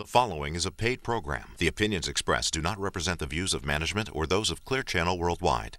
The following is a paid program. The opinions expressed do not represent the views of management or those of Clear Channel Worldwide.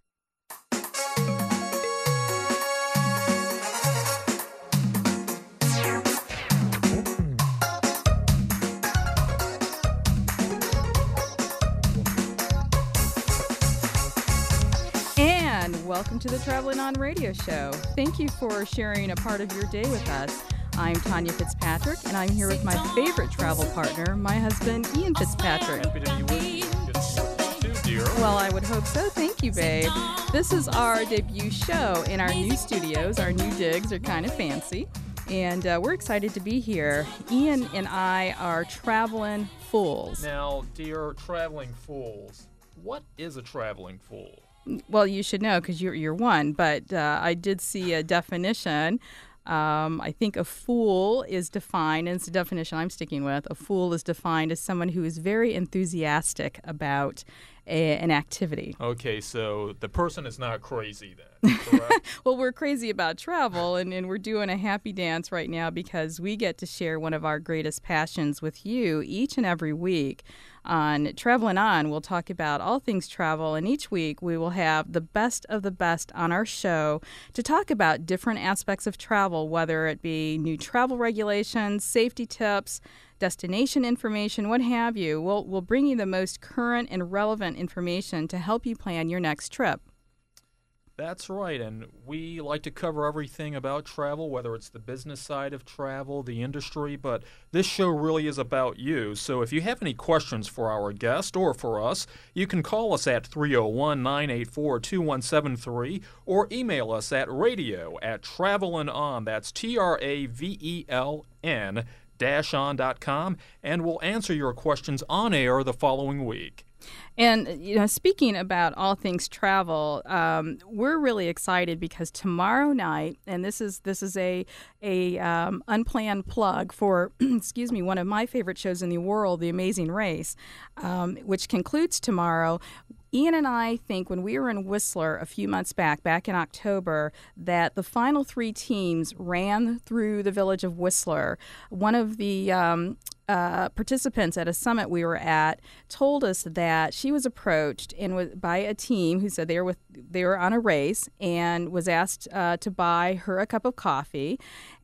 And welcome to the Traveling On Radio Show. Thank you for sharing a part of your day with us. I'm Tanya Fitzpatrick, and I'm here with my favorite travel partner, my husband, Ian Fitzpatrick. Happy to be with you. Good to see you too, dear. Well, I would hope so. Thank you, babe. This is our debut show in our new studios. Our new digs are kind of fancy, and uh, we're excited to be here. Ian and I are traveling fools. Now, dear traveling fools, what is a traveling fool? Well, you should know because you're, you're one, but uh, I did see a definition. Um, I think a fool is defined, and it's a definition I'm sticking with. A fool is defined as someone who is very enthusiastic about a, an activity. Okay, so the person is not crazy then. Well, we're crazy about travel, and, and we're doing a happy dance right now because we get to share one of our greatest passions with you each and every week. On Traveling On, we'll talk about all things travel, and each week we will have the best of the best on our show to talk about different aspects of travel, whether it be new travel regulations, safety tips, destination information, what have you. We'll, we'll bring you the most current and relevant information to help you plan your next trip. That's right, and we like to cover everything about travel, whether it's the business side of travel, the industry, but this show really is about you. So if you have any questions for our guest or for us, you can call us at 301 984 2173 or email us at radio at travelin' on. That's T R A V E L N on.com, and we'll answer your questions on air the following week. And you know, speaking about all things travel, um, we're really excited because tomorrow night, and this is this is a a um, unplanned plug for excuse me one of my favorite shows in the world, The Amazing Race, um, which concludes tomorrow. Ian and I think when we were in Whistler a few months back, back in October, that the final three teams ran through the village of Whistler. One of the um, uh, participants at a summit we were at told us that she was approached and was by a team who said they were with they were on a race and was asked uh, to buy her a cup of coffee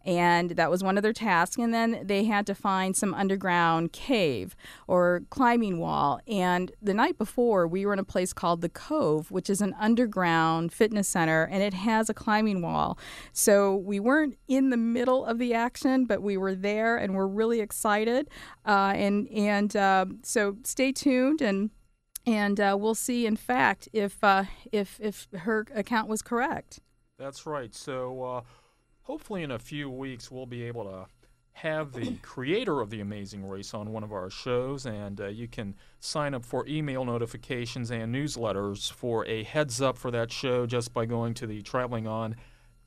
and that was one of their tasks. And then they had to find some underground cave or climbing wall. And the night before we were in a place called the cove which is an underground fitness center and it has a climbing wall. So we weren't in the middle of the action but we were there and we're really excited. Uh, and and uh, so stay tuned and and uh, we'll see in fact if uh, if if her account was correct. That's right. So uh, hopefully in a few weeks we'll be able to have the creator of the Amazing Race on one of our shows, and uh, you can sign up for email notifications and newsletters for a heads up for that show just by going to the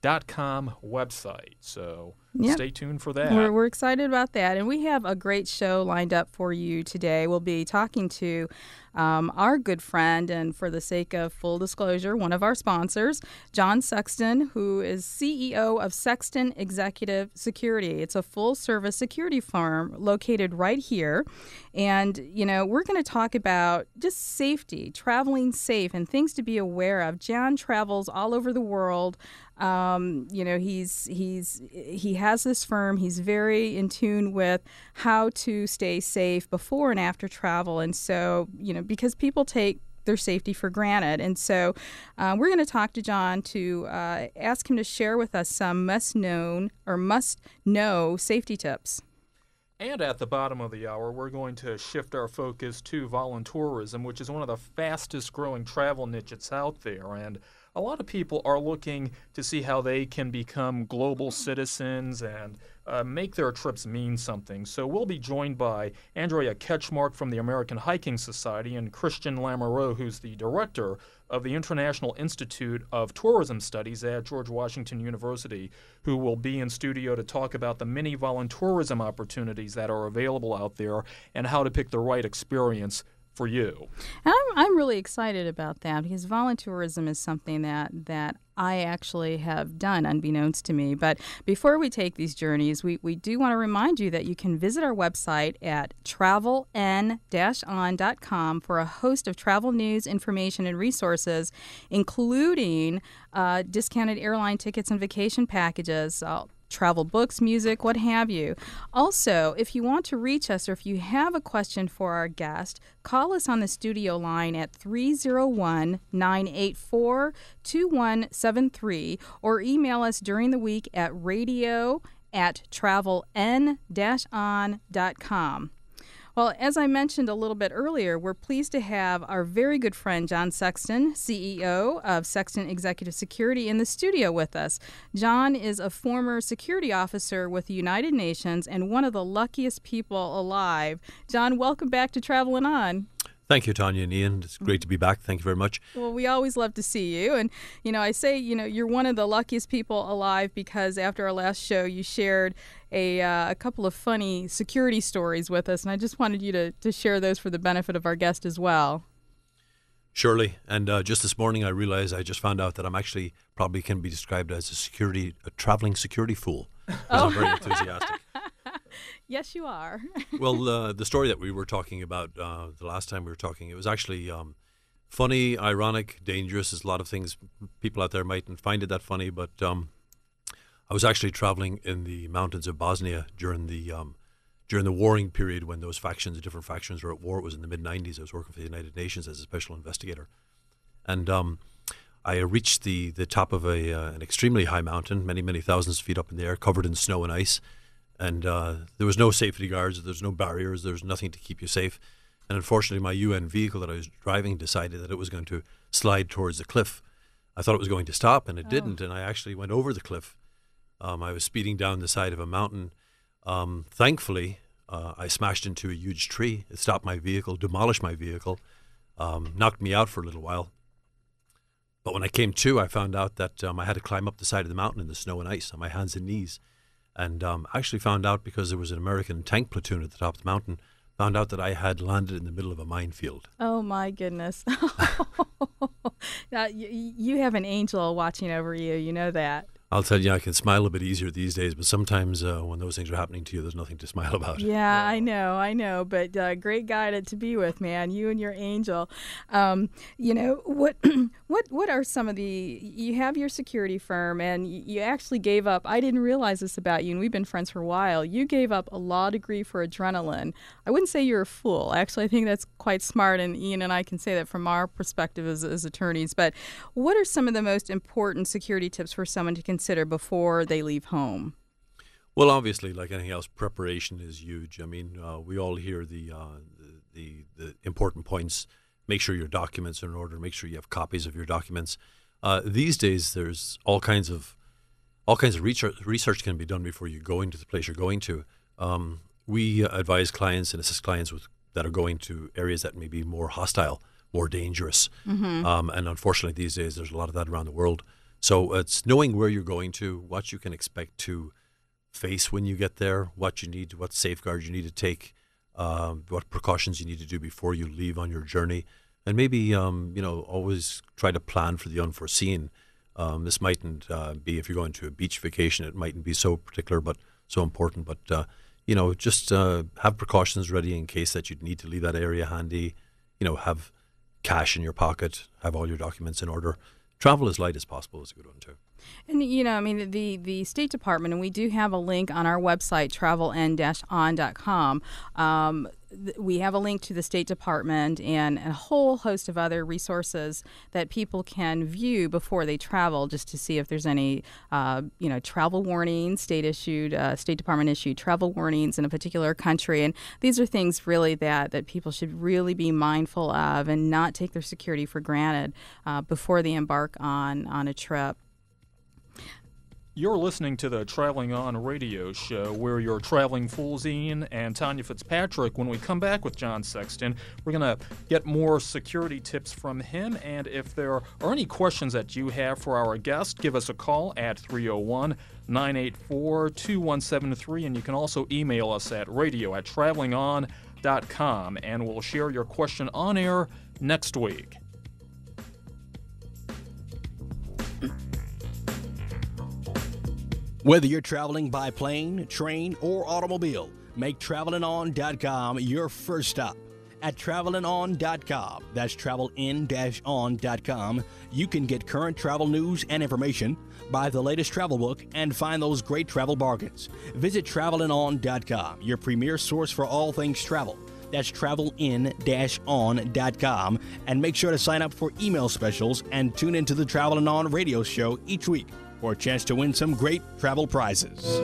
travelingon.com website. So Yep. stay tuned for that. We're, we're excited about that. And we have a great show lined up for you today. We'll be talking to um, our good friend, and for the sake of full disclosure, one of our sponsors, John Sexton, who is CEO of Sexton Executive Security. It's a full service security firm located right here. And, you know, we're going to talk about just safety, traveling safe, and things to be aware of. John travels all over the world. Um, you know, he's he's he has this firm. He's very in tune with how to stay safe before and after travel, and so you know because people take their safety for granted. And so uh, we're going to talk to John to uh, ask him to share with us some must known or must know safety tips. And at the bottom of the hour, we're going to shift our focus to voluntourism, which is one of the fastest growing travel niches out there. And a lot of people are looking to see how they can become global citizens and uh, make their trips mean something. So we'll be joined by Andrea Ketchmark from the American Hiking Society and Kristen Lamoureux, who's the director of the International Institute of Tourism Studies at George Washington University, who will be in studio to talk about the many voluntourism opportunities that are available out there and how to pick the right experience for you. And I'm, I'm really excited about that because volunteerism is something that, that I actually have done unbeknownst to me. But before we take these journeys, we, we do want to remind you that you can visit our website at traveln-on.com for a host of travel news, information, and resources, including uh, discounted airline tickets and vacation packages. Uh, travel books, music, what have you. Also, if you want to reach us or if you have a question for our guest, call us on the studio line at 301 984 2173 or email us during the week at radio at traveln on.com. Well, as I mentioned a little bit earlier, we're pleased to have our very good friend John Sexton, CEO of Sexton Executive Security, in the studio with us. John is a former security officer with the United Nations and one of the luckiest people alive. John, welcome back to Traveling On. Thank you, Tanya and Ian. It's great to be back. Thank you very much. Well, we always love to see you. And, you know, I say, you know, you're one of the luckiest people alive because after our last show, you shared a, uh, a couple of funny security stories with us. And I just wanted you to, to share those for the benefit of our guest as well. Surely. And uh, just this morning, I realized I just found out that I'm actually probably can be described as a security, a traveling security fool. Oh. I'm very enthusiastic. yes, you are. well, uh, the story that we were talking about uh, the last time we were talking, it was actually um, funny, ironic, dangerous. There's a lot of things people out there mightn't find it that funny, but um, I was actually traveling in the mountains of Bosnia during the um, during the warring period when those factions, the different factions, were at war. It was in the mid '90s. I was working for the United Nations as a special investigator, and um, I reached the the top of a uh, an extremely high mountain, many many thousands of feet up in the air, covered in snow and ice and uh, there was no safety guards, there's no barriers, there's nothing to keep you safe. And unfortunately, my UN vehicle that I was driving decided that it was going to slide towards the cliff. I thought it was going to stop, and it oh. didn't. And I actually went over the cliff. Um, I was speeding down the side of a mountain. Um, thankfully, uh, I smashed into a huge tree. It stopped my vehicle, demolished my vehicle, um, knocked me out for a little while. But when I came to, I found out that um, I had to climb up the side of the mountain in the snow and ice on my hands and knees and um, actually found out because there was an American tank platoon at the top of the mountain. Found out that I had landed in the middle of a minefield. Oh my goodness! now, you, you have an angel watching over you. You know that. I'll tell you, I can smile a bit easier these days, but sometimes uh, when those things are happening to you, there's nothing to smile about. Yeah, I know, I know, but uh, great guy to, to be with, man. You and your angel. Um, you know what? what what are some of the? You have your security firm, and you actually gave up. I didn't realize this about you, and we've been friends for a while. You gave up a law degree for adrenaline. I wouldn't say you're a fool. Actually, I think that's quite smart, and Ian and I can say that from our perspective as, as attorneys. But what are some of the most important security tips for someone to consider? Consider before they leave home? Well, obviously, like anything else, preparation is huge. I mean, uh, we all hear the, uh, the, the, the important points. Make sure your documents are in order. Make sure you have copies of your documents. Uh, these days, there's all kinds of all kinds of research, research can be done before you go into the place you're going to. Um, we advise clients and assist clients with that are going to areas that may be more hostile, more dangerous. Mm-hmm. Um, and unfortunately, these days, there's a lot of that around the world. So it's knowing where you're going to, what you can expect to face when you get there, what you need, what safeguards you need to take, um, what precautions you need to do before you leave on your journey, and maybe um, you know always try to plan for the unforeseen. Um, this mightn't uh, be if you're going to a beach vacation; it mightn't be so particular, but so important. But uh, you know, just uh, have precautions ready in case that you'd need to leave that area handy. You know, have cash in your pocket, have all your documents in order travel as light as possible is a good one too. And you know, I mean, the the State Department, and we do have a link on our website, traveln-on.com. Um, we have a link to the State Department and a whole host of other resources that people can view before they travel, just to see if there's any, uh, you know, travel warnings, state issued, uh, State Department issued travel warnings in a particular country, and these are things really that that people should really be mindful of and not take their security for granted uh, before they embark on on a trip. You're listening to the Traveling On radio show. We're your traveling Ian and Tanya Fitzpatrick. When we come back with John Sexton, we're going to get more security tips from him. And if there are any questions that you have for our guest, give us a call at 301 984 2173. And you can also email us at radio at travelingon.com and we'll share your question on air next week. Whether you're traveling by plane, train, or automobile, make travelingon.com your first stop. At travelingon.com, that's travelin-on.com, you can get current travel news and information, buy the latest travel book, and find those great travel bargains. Visit travelingon.com, your premier source for all things travel. That's travelin-on.com, and make sure to sign up for email specials and tune into the Travel On radio show each week for a chance to win some great travel prizes.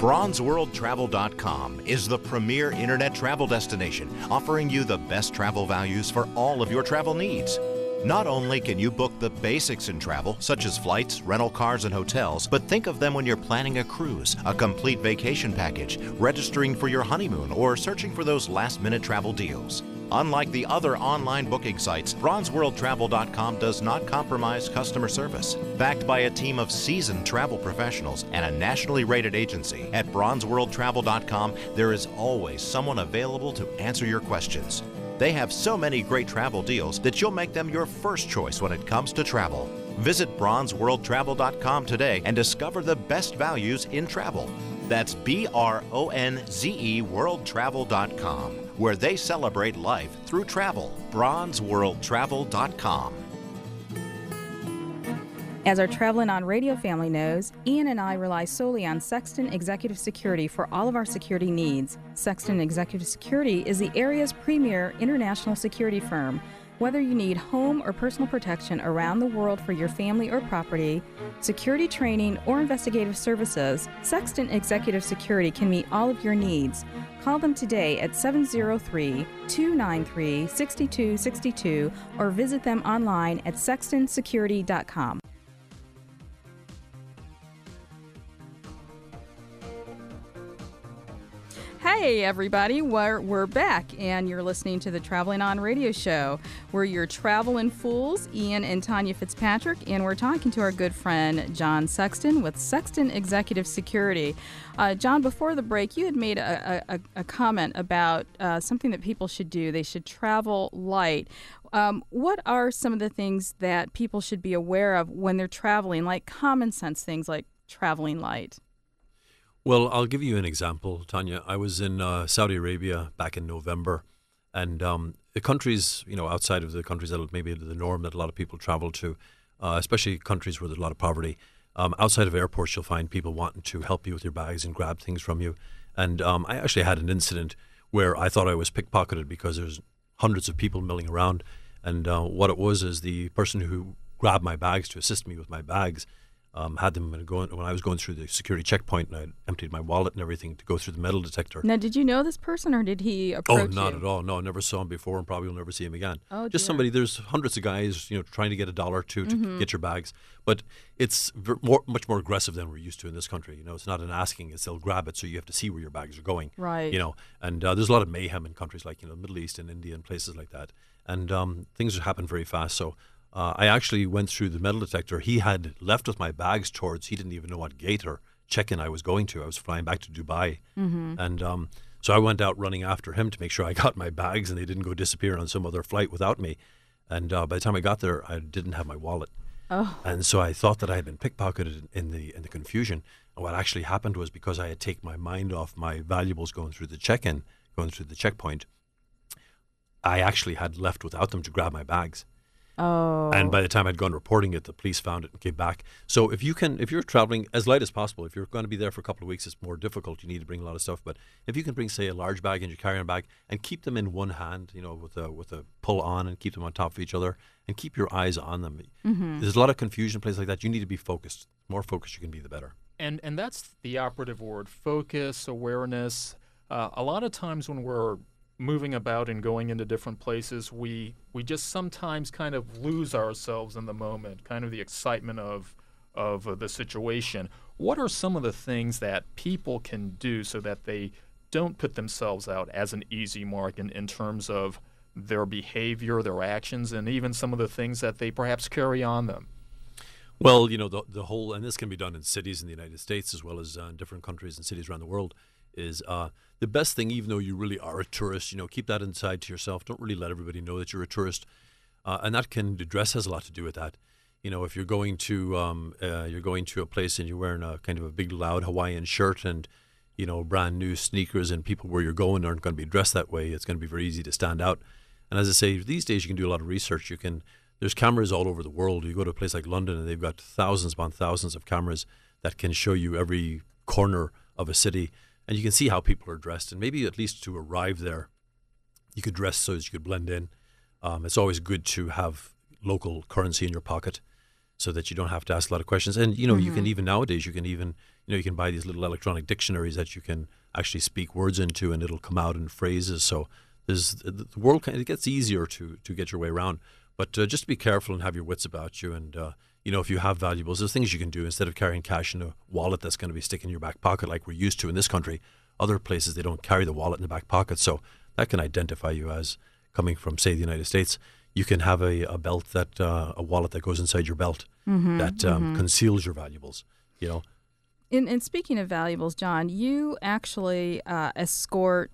BronzeWorldTravel.com is the premier internet travel destination, offering you the best travel values for all of your travel needs. Not only can you book the basics in travel, such as flights, rental cars, and hotels, but think of them when you're planning a cruise, a complete vacation package, registering for your honeymoon, or searching for those last minute travel deals. Unlike the other online booking sites, BronzeWorldTravel.com does not compromise customer service. Backed by a team of seasoned travel professionals and a nationally rated agency, at BronzeWorldTravel.com, there is always someone available to answer your questions. They have so many great travel deals that you'll make them your first choice when it comes to travel. Visit bronzeworldtravel.com today and discover the best values in travel. That's B R O N Z E worldtravel.com, where they celebrate life through travel. bronzeworldtravel.com. As our Traveling on Radio family knows, Ian and I rely solely on Sexton Executive Security for all of our security needs. Sexton Executive Security is the area's premier international security firm. Whether you need home or personal protection around the world for your family or property, security training, or investigative services, Sexton Executive Security can meet all of your needs. Call them today at 703 293 6262 or visit them online at sextonsecurity.com. Hey, everybody, we're, we're back, and you're listening to the Traveling On Radio Show. We're your traveling fools, Ian and Tanya Fitzpatrick, and we're talking to our good friend John Sexton with Sexton Executive Security. Uh, John, before the break, you had made a, a, a comment about uh, something that people should do. They should travel light. Um, what are some of the things that people should be aware of when they're traveling, like common sense things like traveling light? Well, I'll give you an example, Tanya. I was in uh, Saudi Arabia back in November, and um, the countries, you know, outside of the countries that maybe the norm that a lot of people travel to, uh, especially countries where there's a lot of poverty, um, outside of airports, you'll find people wanting to help you with your bags and grab things from you. And um, I actually had an incident where I thought I was pickpocketed because there's hundreds of people milling around. And uh, what it was is the person who grabbed my bags to assist me with my bags um, had them going when I was going through the security checkpoint, and I emptied my wallet and everything to go through the metal detector. Now, did you know this person, or did he approach you? Oh, not you? at all. No, I never saw him before, and probably will never see him again. Oh, just dear. somebody. There's hundreds of guys, you know, trying to get a dollar or 2 to Mm-hmm. get your bags, but it's more, much more aggressive than we're used to in this country. You know, it's not an asking; it's they'll grab it, so you have to see where your bags are going. Right. You know, and uh, there's a lot of mayhem in countries like you know, Middle East and India and places like that, and um, things happen very fast. So. Uh, I actually went through the metal detector. He had left with my bags towards. He didn't even know what gate or check-in I was going to. I was flying back to Dubai, and um, so I went out running after him to make sure I got my bags and they didn't go disappear on some other flight without me. And uh, by the time I got there, I didn't have my wallet. Oh. And so I thought that I had been pickpocketed in the in the confusion. And what actually happened was because I had taken my mind off my valuables going through the check-in, going through the checkpoint, I actually had left without them to grab my bags. Oh. And by the time I'd gone reporting it, the police found it and came back. So if you can, if you're traveling as light as possible, if you're going to be there for a couple of weeks, it's more difficult. You need to bring a lot of stuff. But if you can bring, say, a large bag and your carry-on bag, and keep them in one hand, you know, with a with a pull on, and keep them on top of each other, and keep your eyes on them. There's a lot of confusion in places like that. You need to be focused. The more focused you can be, the better. And and that's the operative word: focus, awareness. Uh, a lot of times when we're moving about and going into different places, we we just sometimes kind of lose ourselves in the moment, kind of the excitement of of uh, the situation. What are some of the things that people can do so that they don't put themselves out as an easy mark in, in terms of their behavior, their actions, and even some of the things that they perhaps carry on them? Well, you know, the, the whole, and this can be done in cities in the United States as well as uh, in different countries and cities around the world, is uh, the best thing, even though you really are a tourist, you know, keep that inside to yourself. Don't really let everybody know that you're a tourist. Uh, and that can, the dress has a lot to do with that. You know, if you're going to um, uh, you're going to a place and you're wearing a kind of a big loud Hawaiian shirt and you know brand new sneakers and people where you're going aren't going to be dressed that way, it's going to be very easy to stand out. And as I say, these days you can do a lot of research. You can there's cameras all over the world. You go to a place like London and they've got thousands upon thousands of cameras that can show you every corner of a city and you can see how people are dressed. And maybe at least to arrive there, you could dress so as you could blend in. Um, it's always good to have local currency in your pocket so that you don't have to ask a lot of questions. And you know, mm-hmm. you can mm-hmm. even nowadays you can even you know you can buy these little electronic dictionaries that you can actually speak words into, and it'll come out in phrases. So there's the world kind of, it gets easier to to get your way around. But uh, just be careful and have your wits about you. And uh, you know, if you have valuables, there's things you can do instead of carrying cash in a wallet that's going to be sticking in your back pocket like we're used to in this country. Other places they don't carry the wallet in the back pocket, so that can identify you as coming from, say, the United States you can have a, a belt that uh, a wallet that goes inside your belt mm-hmm, that um, mm-hmm. conceals your valuables. You know. And, and speaking of valuables, John, you actually uh, escort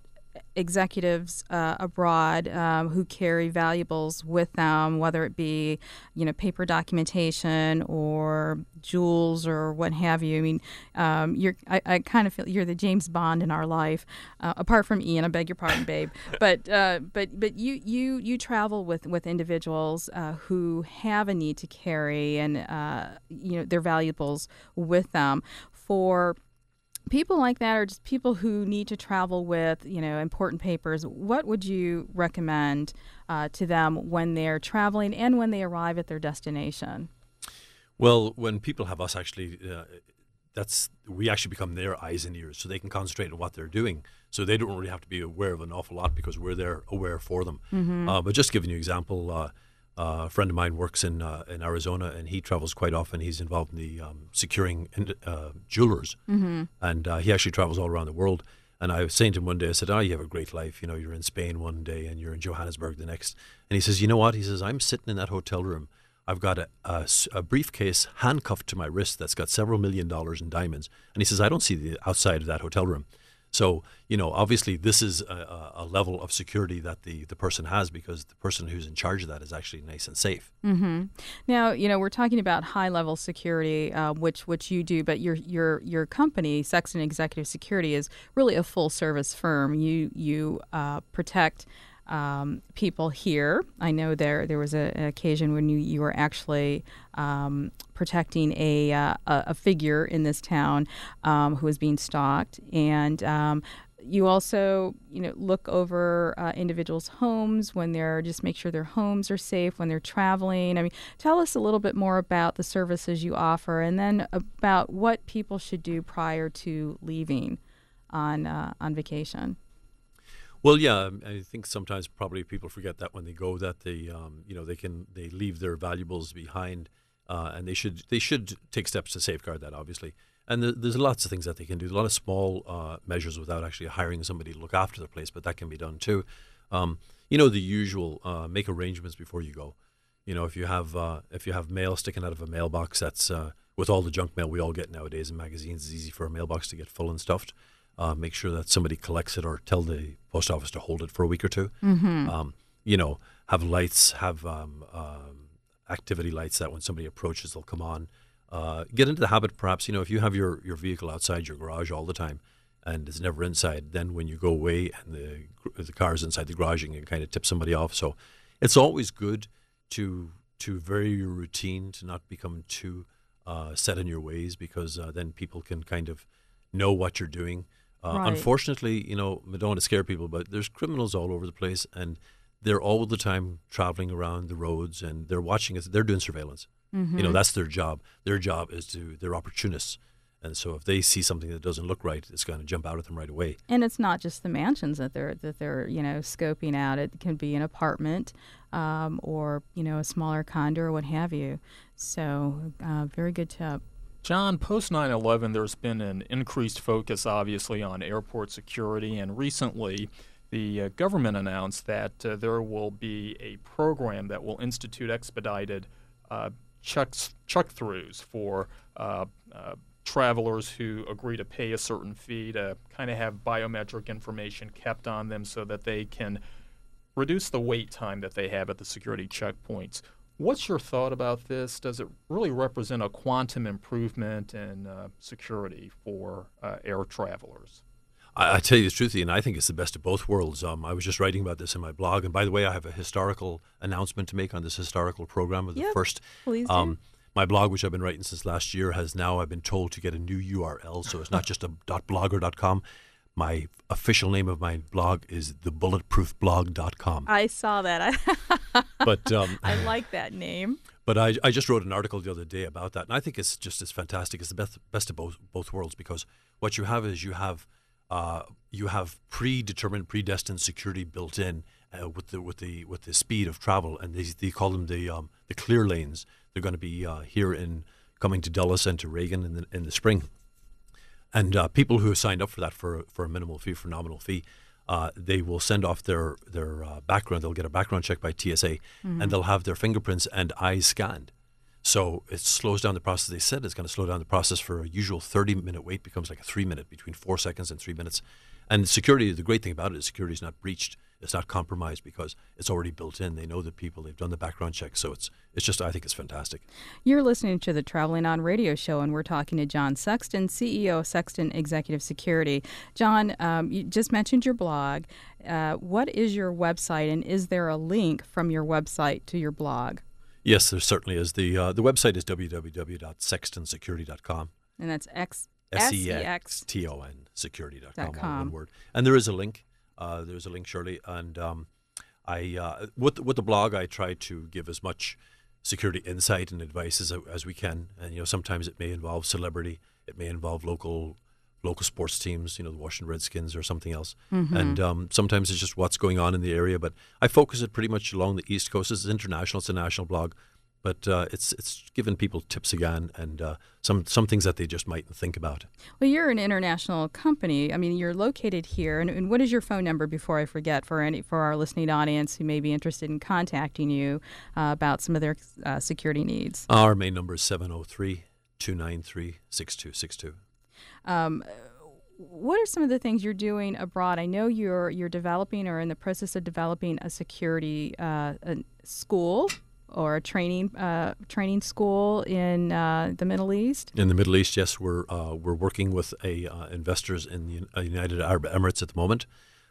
executives uh, abroad um, who carry valuables with them, whether it be, you know, paper documentation or jewels or what have you. I mean, um, you're I, I, kind of feel you're the James Bond in our life, uh, apart from Ian. I beg your pardon, babe. but uh, but but you you you travel with with individuals uh, who have a need to carry and uh, you know their valuables with them for people like that are just people who need to travel with you know important papers what would you recommend uh, to them when they're traveling and when they arrive at their destination? Well when people have us actually uh, that's we actually become their eyes and ears so they can concentrate on what they're doing. So they don't really have to be aware of an awful lot because we're there aware for them. Mm-hmm. uh, but just giving you an example uh, a friend of mine works in uh, in Arizona, and he travels quite often. He's involved in the um, securing uh, jewelers, mm-hmm. and uh, he actually travels all around the world. And I was saying to him one day, I said, "Oh, you have a great life. You know, you're in Spain one day, and you're in Johannesburg the next." And he says, "You know what?" He says, "I'm sitting in that hotel room. I've got a, a, a briefcase handcuffed to my wrist that's got several million dollars in diamonds." And he says, "I don't see the outside of that hotel room." So, you know, obviously this is a, a, level of security that the, the person has because the person who's in charge of that is actually nice and safe. Mm-hmm. Now, you know, we're talking about high level security, uh, which which you do, but your your your company, Sexton Executive Security, is really a full service firm. You you uh, protect um, people here. I know there there was a, an occasion when you, you were actually um, protecting a, uh, a figure in this town um, who was being stalked, and um, you also you know look over uh, individuals' homes when they're just make sure their homes are safe when they're traveling. I mean, tell us a little bit more about the services you offer, and then about what people should do prior to leaving on uh, on vacation. Well, yeah, I think sometimes probably people forget that when they go that they, um, you know, they can they leave their valuables behind, uh, and they should they should take steps to safeguard that, obviously. And the, there's lots of things that they can do. A lot of small uh, measures without actually hiring somebody to look after the place, but that can be done too. Um, you know, the usual uh, make arrangements before you go. You know, if you have uh, if you have mail sticking out of a mailbox that's uh, with all the junk mail we all get nowadays in magazines, it's easy for a mailbox to get full and stuffed uh, make sure that somebody collects it or tell the post office to hold it for a week or 2 mm-hmm. um, you know, have lights, have um, um, activity lights that when somebody approaches, they'll come on. Uh, get into the habit, perhaps, you know, if you have your, your vehicle outside your garage all the time and it's never inside, then when you go away and the, the car is inside the garage, you can kind of tip somebody off. So it's always good to to vary your routine, to not become too uh, set in your ways, because uh, then people can kind of know what you're doing. Uh, right. Unfortunately, you know, I don't want to scare people, but there's criminals all over the place, and they're all the time traveling around the roads, and they're watching us. They're doing surveillance. Mm-hmm. You know, mm-hmm. that's their job. Their job is to they're opportunists, and so if they see something that doesn't look right, it's going to jump out at them right away. And it's not just the mansions that they're that they're you know scoping out. It can be an apartment, um, or you know a smaller condo or what have you. So, uh, very good tip. John, post 9 11, there's been an increased focus, obviously, on airport security, and recently the uh, government announced that uh, there will be a program that will institute expedited uh, chuck throughs for uh, uh, travelers who agree to pay a certain fee to kind of have biometric information kept on them so that they can reduce the wait time that they have at the security checkpoints. What's your thought about this? Does it really represent a quantum improvement in uh, security for uh, air travelers? I, I, tell you the truth, Ian, I think it's the best of both worlds. Um, I was just writing about this in my blog. And by the way, I have a historical announcement to make on this historical program of the yep, first. Please um. My blog, which I've been writing since last year, has now I've been told to get a new URL, so it's not just a .blogger.com. My official name of my blog is thebulletproofblog.com. I saw that. but um, I like that name. But I, I just wrote an article the other day about that, and I think it's just as fantastic. It's the best best of both both worlds because what you have is you have uh, you have predetermined, predestined security built in uh, with the with the with the speed of travel, and they, they call them the um, the clear lanes. They're going to be uh, here in coming to Dulles and to Reagan in the in the spring. And uh, people who have signed up for that for for a minimal fee, for nominal fee, uh, they will send off their their uh, background. They'll get a background check by TSA, mm-hmm. and they'll have their fingerprints and eyes scanned. So it slows down the process. They said it's going to slow down the process for a usual 30 minute wait becomes like a three minute, between four seconds and three minutes. And security, the great thing about it is security is not breached. It's not compromised because it's already built in. They know the people. They've done the background check. So it's it's just I think it's fantastic. You're listening to the Traveling On Radio Show, and we're talking to John Sexton, CEO of Sexton Executive Security. John, um, you just mentioned your blog. Uh, what is your website, and is there a link from your website to your blog? Yes, there certainly is. The uh, the website is www.sextonsecurity.com. And that's X S E X T O N security.com, all one word. And there is a link. Uh, there's a link, Shirley. And um, I uh, with with the blog, I try to give as much security insight and advice as as we can. And you know, sometimes it may involve celebrity, it may involve local local sports teams, you know, the Washington Redskins or something else. Mm-hmm. And um, sometimes it's just what's going on in the area. But I focus it pretty much along the East Coast. It's international. It's a national blog, but uh, it's it's giving people tips again and uh, some some things that they just mightn't think about. Well, you're an international company. I mean, you're located here. And, and what is your phone number? Before I forget, for any for our listening audience who may be interested in contacting you uh, about some of their uh, security needs. Our main number is 703 293 6262. Um, what are some of the things you're doing abroad? I know you're you're developing or in the process of developing a security uh, a school or a training uh, training school in uh, the Middle East. In the Middle East, yes, we're uh, we're working with a uh, investors in the uh, United Arab Emirates at the moment.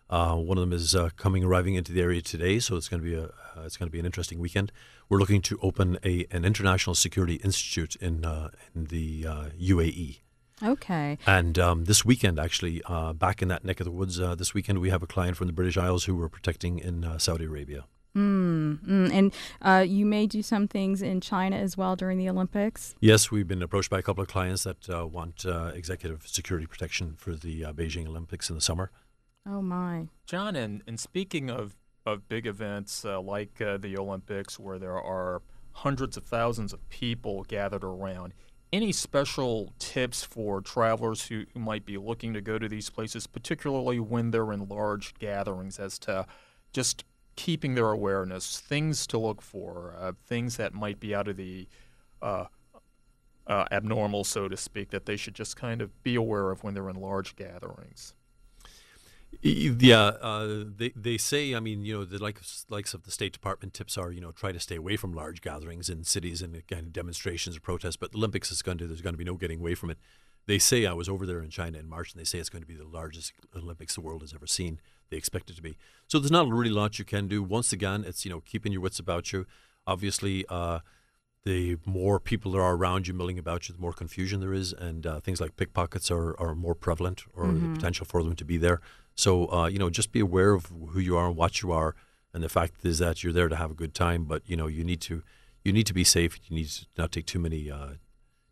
one of them is coming arriving into the area today, so it's going to be a it's going to be an interesting weekend. We're looking to open a an international security institute in in the UAE. Okay. And um, this weekend, actually, uh, back in that neck of the woods, uh, this weekend we have a client from the British Isles who we're protecting in uh, Saudi Arabia. Mm, mm. And uh, you may do some things in China as well during the Olympics? Yes, we've been approached by a couple of clients that uh, want uh, executive security protection for the Beijing Olympics in the summer. Oh, my. John, and, and speaking of, of big events like the Olympics where there are hundreds of thousands of people gathered around, any special tips for travelers who, who might be looking to go to these places, particularly when they're in large gatherings, as to just keeping their awareness, things to look for, uh, things that might be out of the uh, uh, abnormal, so to speak, that they should just kind of be aware of when they're in large gatherings? Yeah, uh, they they say. I mean, you know, the likes likes of the State Department tips are, you know, try to stay away from large gatherings in cities and kind of demonstrations or protests. But the Olympics is going to there's going to be no getting away from it. They say I was over there in China in March, and they say it's going to be the largest Olympics the world has ever seen. They expect it to be. So there's not really a lot you can do. Once again, it's you know keeping your wits about you. Obviously, uh, the more people there are around you milling about you, the more confusion there is, and uh, things like pickpockets are, are more prevalent, or mm-hmm. the potential for them to be there. So, uh, you know, just be aware of who you are and what you are. And the fact is that you're there to have a good time, but you know, you need to you need to be safe. You need to not take too many uh,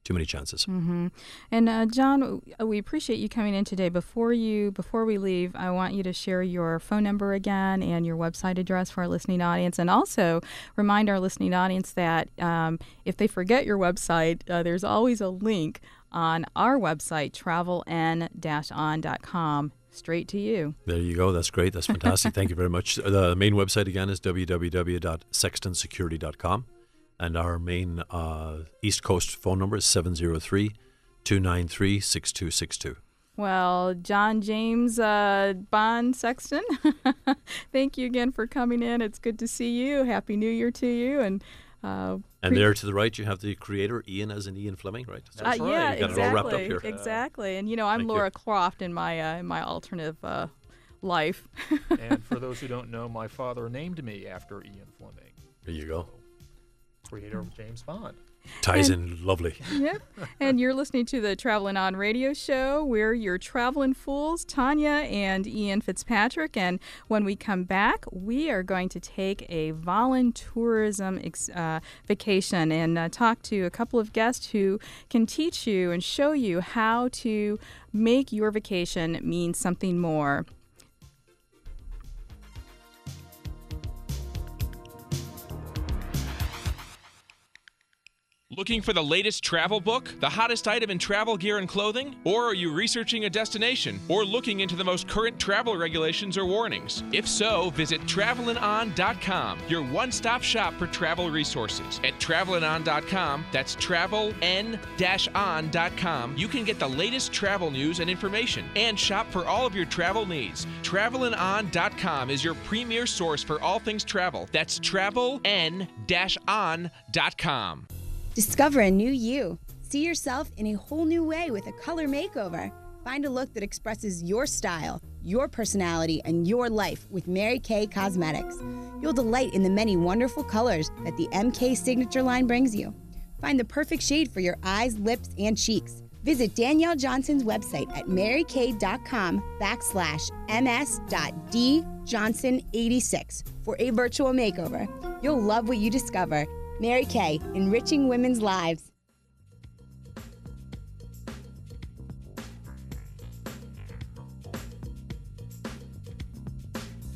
too many chances. Mm-hmm. And uh, John, we appreciate you coming in today. Before you before we leave, I want you to share your phone number again and your website address for our listening audience, and also remind our listening audience that um, if they forget your website, uh, there's always a link on our website, traveln-on.com straight to you. There you go. That's great. That's fantastic. Thank you very much. The main website again is www.sextonsecurity.com. And our main uh, East Coast phone number is 703 293 6262. Well, John James uh, Bond Sexton, thank you again for coming in. It's good to see you. Happy New Year to you. And uh, and there to the right, you have the creator, Ian, as in Ian Fleming, right? That's uh, right. Yeah, You've it all wrapped up exactly. here. Exactly. And you know, I'm Thank you. Laura Croft in my uh, in my alternative uh, life. and for those who don't know, my father named me after Ian Fleming, There you go. Creator of James Bond. Ties in lovely. yep. And you're listening to the Traveling On Radio Show. We're your traveling fools, Tanya and Ian Fitzpatrick. And when we come back, we are going to take a voluntourism ex- uh, vacation and uh, talk to a couple of guests who can teach you and show you how to make your vacation mean something more. Looking for the latest travel book, the hottest item in travel gear and clothing? Or are you researching a destination or looking into the most current travel regulations or warnings? If so, visit travelingon.com, your one stop shop for travel resources. At travelingon.com, that's travel n on.com, you can get the latest travel news and information and shop for all of your travel needs. Travelingon.com is your premier source for all things travel. That's travel on.com. Discover a new you. See yourself in a whole new way with a color makeover. Find a look that expresses your style, your personality, and your life with Mary Kay Cosmetics. You'll delight in the many wonderful colors that the MK signature line brings you. Find the perfect shade for your eyes, lips, and cheeks. Visit Danielle Johnson's website at marykay.com backslash ms.djohnson86 for a virtual makeover. You'll love what you discover. Mary Kay, enriching women's lives.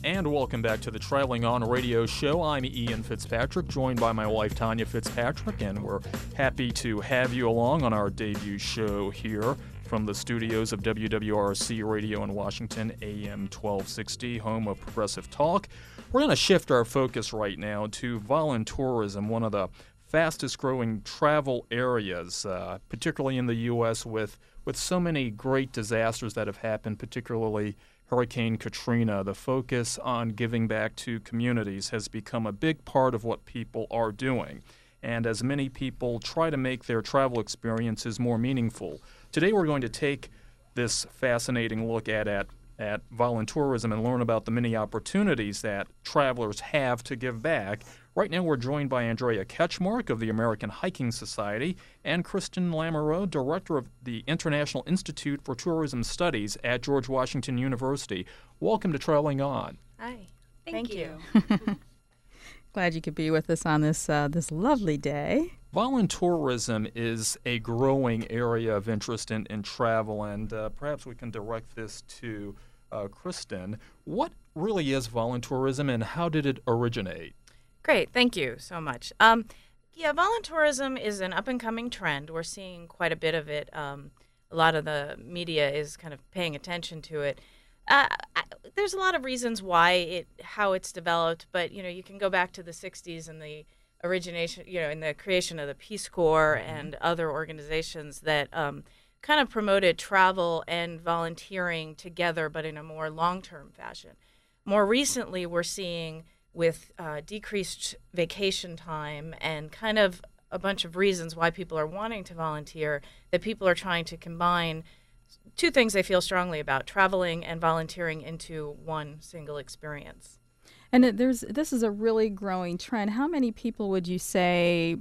And welcome back to the Traveling On Radio Show. I'm Ian Fitzpatrick, joined by my wife Tanya Fitzpatrick, and we're happy to have you along on our debut show here from the studios of WWRC Radio in Washington, AM 1260, home of Progressive Talk. We're going to shift our focus right now to voluntourism, one of the fastest growing travel areas, uh, particularly in the U.S., with, with so many great disasters that have happened, particularly Hurricane Katrina. The focus on giving back to communities has become a big part of what people are doing. And as many people try to make their travel experiences more meaningful, today we're going to take this fascinating look at, at at voluntourism and learn about the many opportunities that travelers have to give back. Right now, we're joined by Andrea Ketchmark of the American Hiking Society and Kristen Lamoureux, director of the International Institute for Tourism Studies at George Washington University. Welcome to Traveling On. Hi. Thank, you. Glad you could be with us on this uh, this lovely day. Voluntourism is a growing area of interest in, in travel, and uh, perhaps we can direct this to uh, Kristen. What really is voluntourism and how did it originate? Great. Thank you so much. Um, yeah, voluntourism is an up and coming trend. We're seeing quite a bit of it. Um, a lot of the media is kind of paying attention to it. Uh, I, there's a lot of reasons why it, how it's developed, but you know, you can go back to the '60s and the origination, you know, in the creation of the Peace Corps and other organizations that um, kind of promoted travel and volunteering together, but in a more long-term fashion. More recently, we're seeing with uh, decreased vacation time and kind of a bunch of reasons why people are wanting to volunteer that people are trying to combine two things they feel strongly about traveling and volunteering into one single experience. And there's this is a really growing trend. How many people would you say,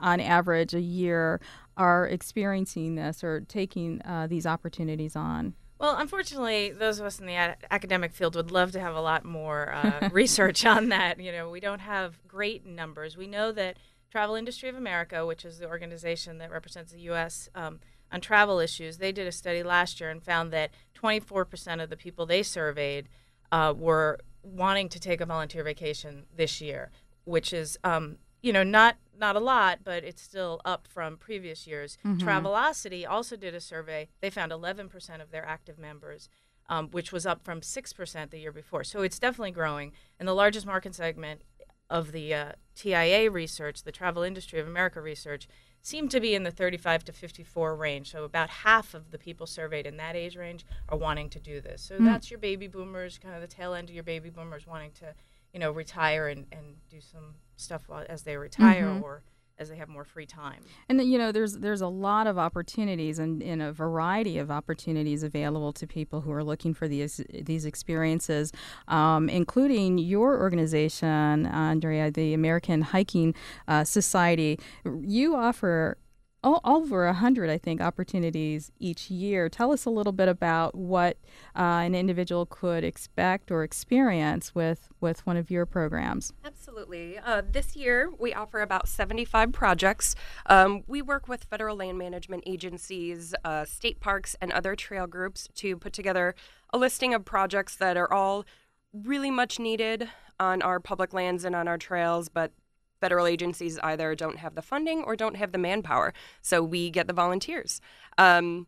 on average, a year are experiencing this or taking uh, these opportunities on? Well, unfortunately, those of us in the a- academic field would love to have a lot more uh, research on that. You know, we don't have great numbers. We know that Travel Industry of America, which is the organization that represents the U.S. Um, on travel issues, they did a study last year and found that 24% of the people they surveyed uh, were wanting to take a volunteer vacation this year, which is, um, you know, not not a lot, but it's still up from previous years. Travelocity also did a survey. They found 11% of their active members, um, which was up from 6% the year before. So it's definitely growing. And the largest market segment of the uh, TIA research, the Travel Industry of America research, seem to be in the 35 to 54 range. So about half of the people surveyed in that age range are wanting to do this. So mm. that's your baby boomers, kind of the tail end of your baby boomers wanting to, you know, retire and, and do some stuff while, as they retire mm-hmm. or as they have more free time. And you know, there's there's a lot of opportunities and in a variety of opportunities available to people who are looking for these these experiences, um, including your organization, Andrea, the American Hiking uh, Society. You offer oh, over 100, I think, opportunities each year. Tell us a little bit about what uh, an individual could expect or experience with, with one of your programs. Absolutely. Uh, this year, we offer about 75 projects. Um, we work with federal land management agencies, uh, state parks, and other trail groups to put together a listing of projects that are all really much needed on our public lands and on our trails, but federal agencies either don't have the funding or don't have the manpower. So we get the volunteers. Um,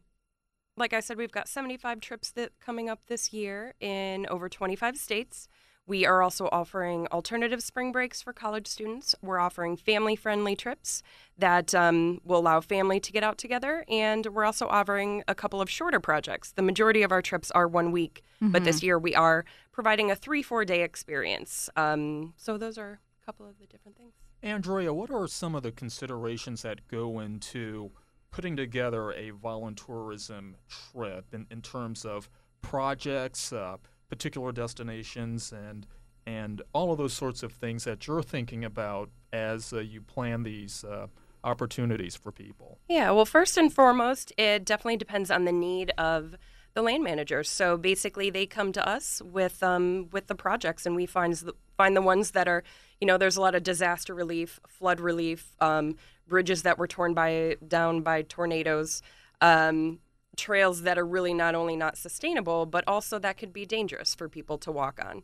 like I said, we've got 75 trips that coming up this year in over 25 states. We are also offering alternative spring breaks for college students. We're offering family friendly trips that um, will allow family to get out together. And we're also offering a couple of shorter projects. The majority of our trips are one week, mm-hmm. but this mm-hmm. year we are providing a three, four day experience. Um, so those are a couple of the different things. Andrea, what are some of the considerations that go into putting together a voluntourism trip in, in terms of projects, uh, particular destinations, and and all of those sorts of things that you're thinking about as uh, you plan these uh, opportunities for people? Yeah, well, first and foremost, it definitely depends on the need of the land managers. So basically, they come to us with um, with the projects, and we find the, find the ones that are you know, there's a lot of disaster relief, flood relief, um, bridges that were torn by down by tornadoes, um, trails that are really not only not sustainable, but also that could be dangerous for people to walk on.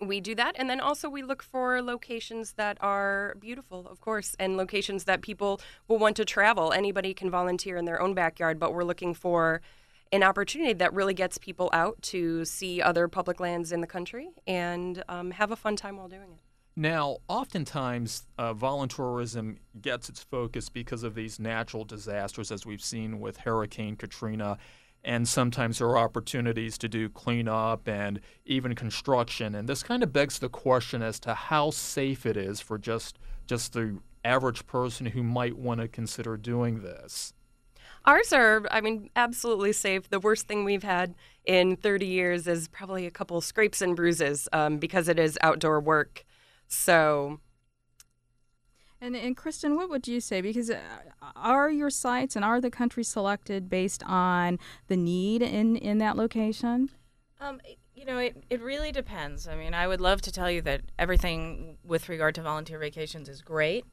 We do that, and then also we look for locations that are beautiful, of course, and locations that people will want to travel. Anybody can volunteer in their own backyard, but we're looking for an opportunity that really gets people out to see other public lands in the country and um, have a fun time while doing it. Now, oftentimes, uh, gets its focus because of these natural disasters, as we've seen with Hurricane Katrina. And sometimes there are opportunities to do cleanup and even construction. And this kind of begs the question as to how safe it is for just just the average person who might want to consider doing this. Ours are, I mean, absolutely safe. The worst thing we've had in 30 years is probably a couple scrapes and bruises um, because it is outdoor work. So. And, and Kristen, what would you say? Because uh, are your sites and are the countries selected based on the need in, in that location? Um, you know, it, it really depends. I mean, I would love to tell you that everything with regard to volunteer vacations is great.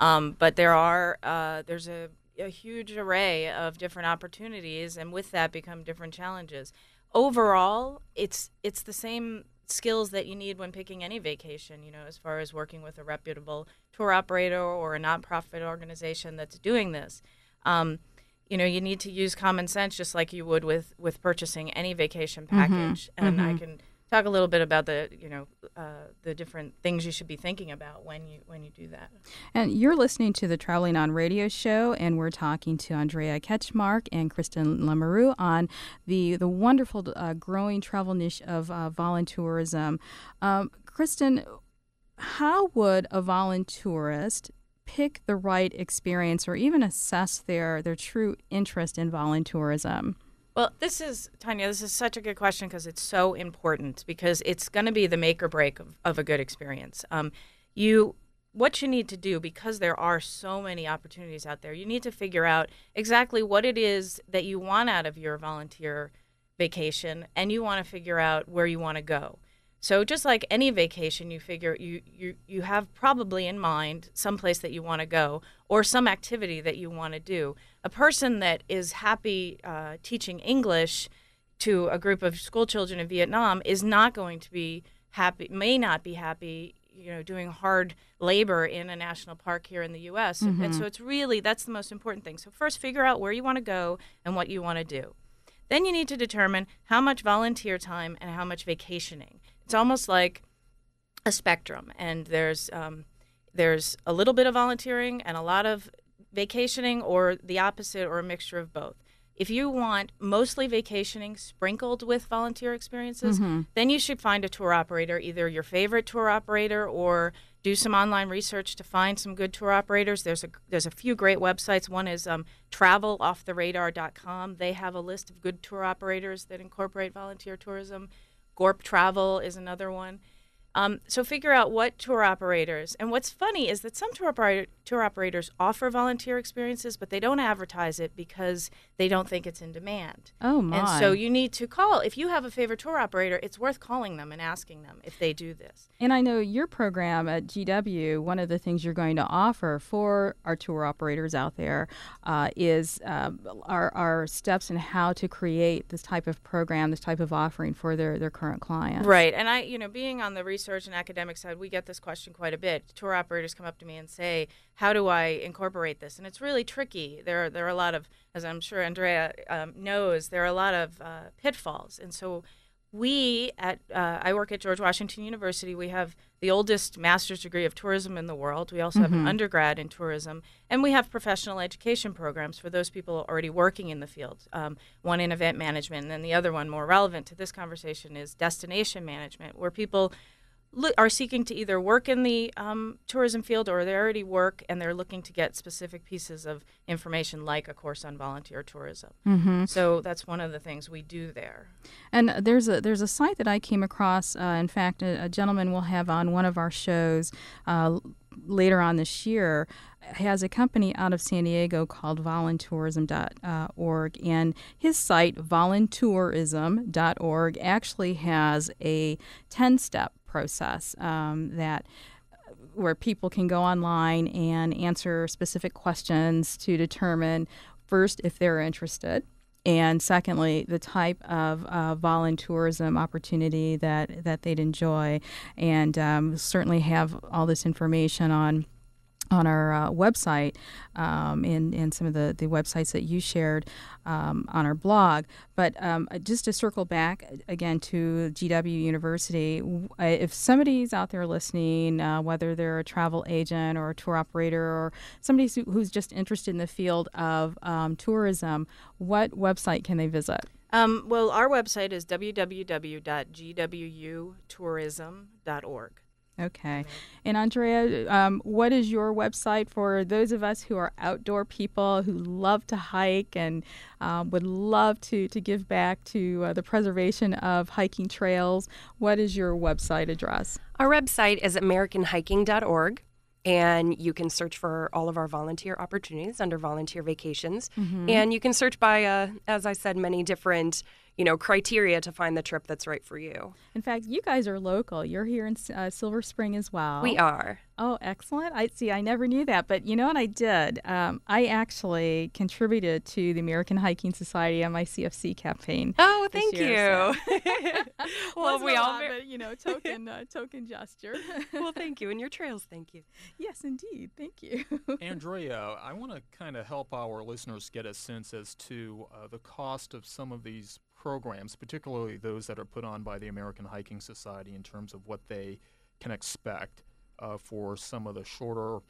Um, but there are uh, there's a a huge array of different opportunities, and with that become different challenges. Overall, it's it's the same skills that you need when picking any vacation. You know, as far as working with a reputable tour operator or a nonprofit organization that's doing this. Um, you know, you need to use common sense just like you would with with purchasing any vacation mm-hmm. package. Mm-hmm. And mm-hmm. I can talk a little bit about the you know uh, the different things you should be thinking about when you when you do that. And you're listening to the Traveling on Radio show, and we're talking to Andrea Ketchmark and Kristen Lamoureux on the the wonderful uh, growing travel niche of uh, voluntourism. Um, Kristen, how would a voluntourist pick the right experience or even assess their their true interest in voluntourism? Well, this is Tanya. This is such a good question because it's so important because it's going to be the make or break of, of a good experience. Um, you, what you need to do because there are so many opportunities out there. You need to figure out exactly what it is that you want out of your volunteer vacation, and you want to figure out where you want to go. So just like any vacation, you figure you you you have probably in mind some place that you want to go or some activity that you want to do. A person that is happy uh, teaching English to a group of school children in Vietnam is not going to be happy, may not be happy, you know, doing hard labor in a national park here in the U.S. Mm-hmm. And so it's really that's the most important thing. So first, figure out where you want to go and what you want to do. Then you need to determine how much volunteer time and how much vacationing it's almost like a spectrum, and there's um, there's a little bit of volunteering and a lot of vacationing, or the opposite, or a mixture of both. If you want mostly vacationing sprinkled with volunteer experiences, Mm-hmm. then you should find a tour operator, either your favorite tour operator or do some online research to find some good tour operators. There's a there's a few great websites. One is um, travelofftheradar.com. They have a list of good tour operators that incorporate volunteer tourism. Gorp Travel is another one. Um, so figure out what tour operators. And what's funny is that some tour, operator, tour operators offer volunteer experiences, but they don't advertise it because they don't think it's in demand. Oh my! And so you need to call. If you have a favorite tour operator, it's worth calling them and asking them if they do this. And I know your program at GW, one of the things you're going to offer for our tour operators out there uh, is um, our, our steps in how to create this type of program, this type of offering for their, their current clients. Right. And I, you know, being on the research and academic side, we get this question quite a bit. Tour operators come up to me and say, "How do I incorporate this?" And it's really tricky. There, are, there are a lot of, as I'm sure Andrea um, knows, there are a lot of uh, pitfalls. And so, we at uh, I work at George Washington University. We have the oldest master's degree of tourism in the world. We also have an undergrad in tourism, and we have professional education programs for those people already working in the field. Um, one in event management, and then the other one, more relevant to this conversation, is destination management, where people are seeking to either work in the um, tourism field or they already work and they're looking to get specific pieces of information like a course on volunteer tourism. Mm-hmm. So that's one of the things we do there. And there's a there's a site that I came across. Uh, in fact, a, a gentleman we'll have on one of our shows uh, later on this year has a company out of San Diego called voluntourism.org, and his site voluntourism.org actually has a 10-step process um, that where people can go online and answer specific questions to determine first if they're interested and secondly the type of uh, voluntourism opportunity that, that they'd enjoy and um, certainly have all this information on on our uh, website um, and, and some of the, the websites that you shared um, on our blog. But um, just to circle back again to GW University, uh, if somebody's out there listening, uh, whether they're a travel agent or a tour operator or somebody who's just interested in the field of um, tourism, what website can they visit? Um, well, our website is www.gwutourism.org. Okay. And Andrea, um, what is your website for those of us who are outdoor people who love to hike and um, would love to, to give back to uh, the preservation of hiking trails? What is your website address? Our website is AmericanHiking.org, and you can search for all of our volunteer opportunities under volunteer vacations. And you can search by, uh, as I said, many different you know criteria to find the trip that's right for you. In fact, you guys are local. You're here in uh, Silver Spring as well. We are. Oh, excellent. I see. I never knew that. But you know what I did? Um, I actually contributed to the American Hiking Society on my CFC campaign. Oh, thank year, you. well, we all. lot, ver- but, you know, token uh, token gesture. well, thank you, and your trails, thank you. yes, indeed. Thank you. Andrea, I want to kind of help our listeners get a sense as to uh, the cost of some of these programs, particularly those that are put on by the American Hiking Society, in terms of what they can expect uh, for some of the shorter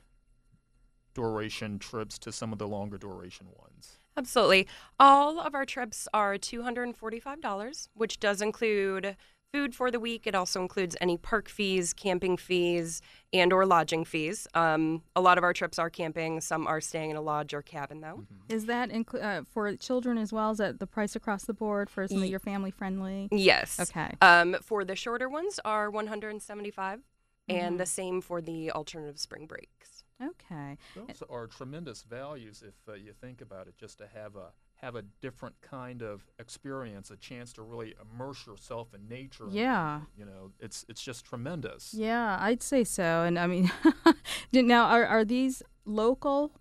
duration trips to some of the longer duration ones. Absolutely. All of our trips are $245, which does include food for the week. It also includes any park fees, camping fees, and or lodging fees. Um, a lot of our trips are camping. Some are staying in a lodge or cabin, though. Is that inclu- uh, for children as well? Is that the price across the board for some of your family friendly? Yes. Okay. Um, for the shorter ones are 175 Mm-hmm. and the same for the alternative spring breaks. Okay. Those are tremendous values if uh, you think about it. Just to have a have a different kind of experience, a chance to really immerse yourself in nature. and, Yeah. you know, it's it's just tremendous. Yeah, I'd say so. And I mean, now are are these local?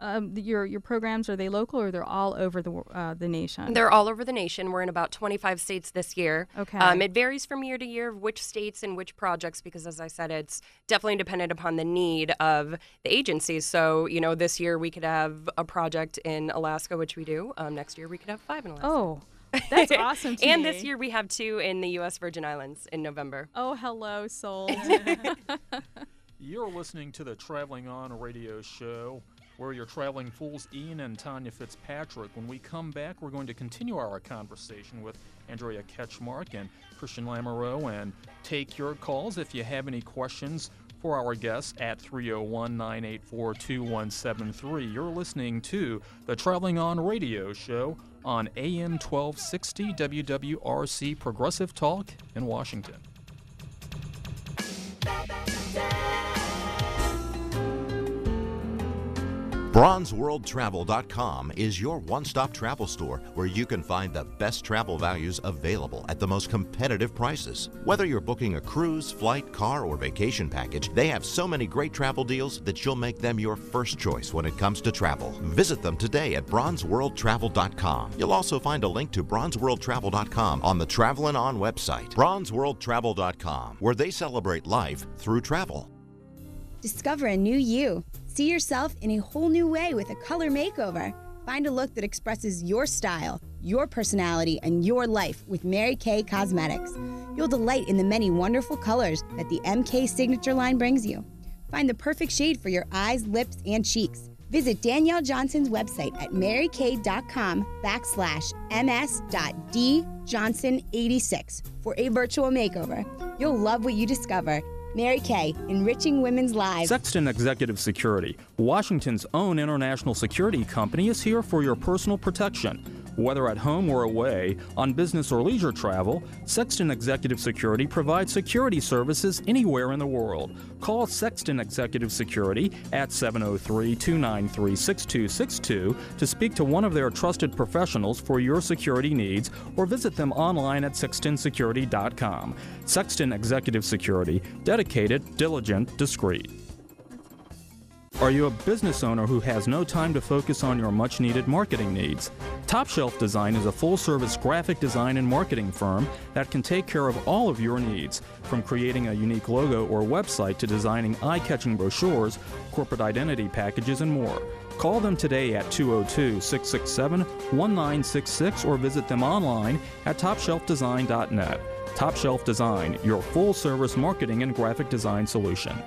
Um, your your programs are they local or they're all over the uh, the nation? They're all over the nation. We're in about 25 states this year. Okay. Um, it varies from year to year of which states and which projects because, as I said, it's definitely dependent upon the need of the agencies. So, you know, this year we could have a project in Alaska, which we do. Um, next year we could have five in Alaska. Oh, That's awesome. To and me. this year we have two in the U.S. Virgin Islands in November. Oh, hello, sold. You're listening to the Traveling On radio show. We're your traveling fools, Ian and Tanya Fitzpatrick. When we come back, we're going to continue our conversation with Andrea Ketchmark and Kristen Lamoureux and take your calls if you have any questions for our guests at 301 984 2173. You're listening to the Traveling On radio show on AM 1260 WWRC Progressive Talk in Washington. BronzeWorldTravel.com is your one stop travel store where you can find the best travel values available at the most competitive prices. Whether you're booking a cruise, flight, car, or vacation package, they have so many great travel deals that you'll make them your first choice when it comes to travel. Visit them today at BronzeWorldTravel.com. You'll also find a link to BronzeWorldTravel.com on the Travelin' On website. BronzeWorldTravel.com, where they celebrate life through travel. Discover a new you. See yourself in a whole new way with a color makeover. Find a look that expresses your style, your personality, and your life with Mary Kay Cosmetics. You'll delight in the many wonderful colors that the MK signature line brings you. Find the perfect shade for your eyes, lips, and cheeks. Visit Danielle Johnson's website at marykay.com backslash ms.djohnson86 for a virtual makeover. You'll love what you discover. Mary Kay, enriching women's lives. Sexton Executive Security, Washington's own international security company, is here for your personal protection. Whether at home or away, on business or leisure travel, Sexton Executive Security provides security services anywhere in the world. Call Sexton Executive Security at 703 293 6262 to speak to one of their trusted professionals for your security needs or visit them online at sextonsecurity.com. Sexton Executive Security, dedicated, diligent, discreet. Are you a business owner who has no time to focus on your much needed marketing needs? Top Shelf Design is a full service graphic design and marketing firm that can take care of all of your needs, from creating a unique logo or website to designing eye catching brochures, corporate identity packages, and more. Call them today at 202 667 1966 or visit them online at topshelfdesign.net. Top Shelf Design, your full service marketing and graphic design solution.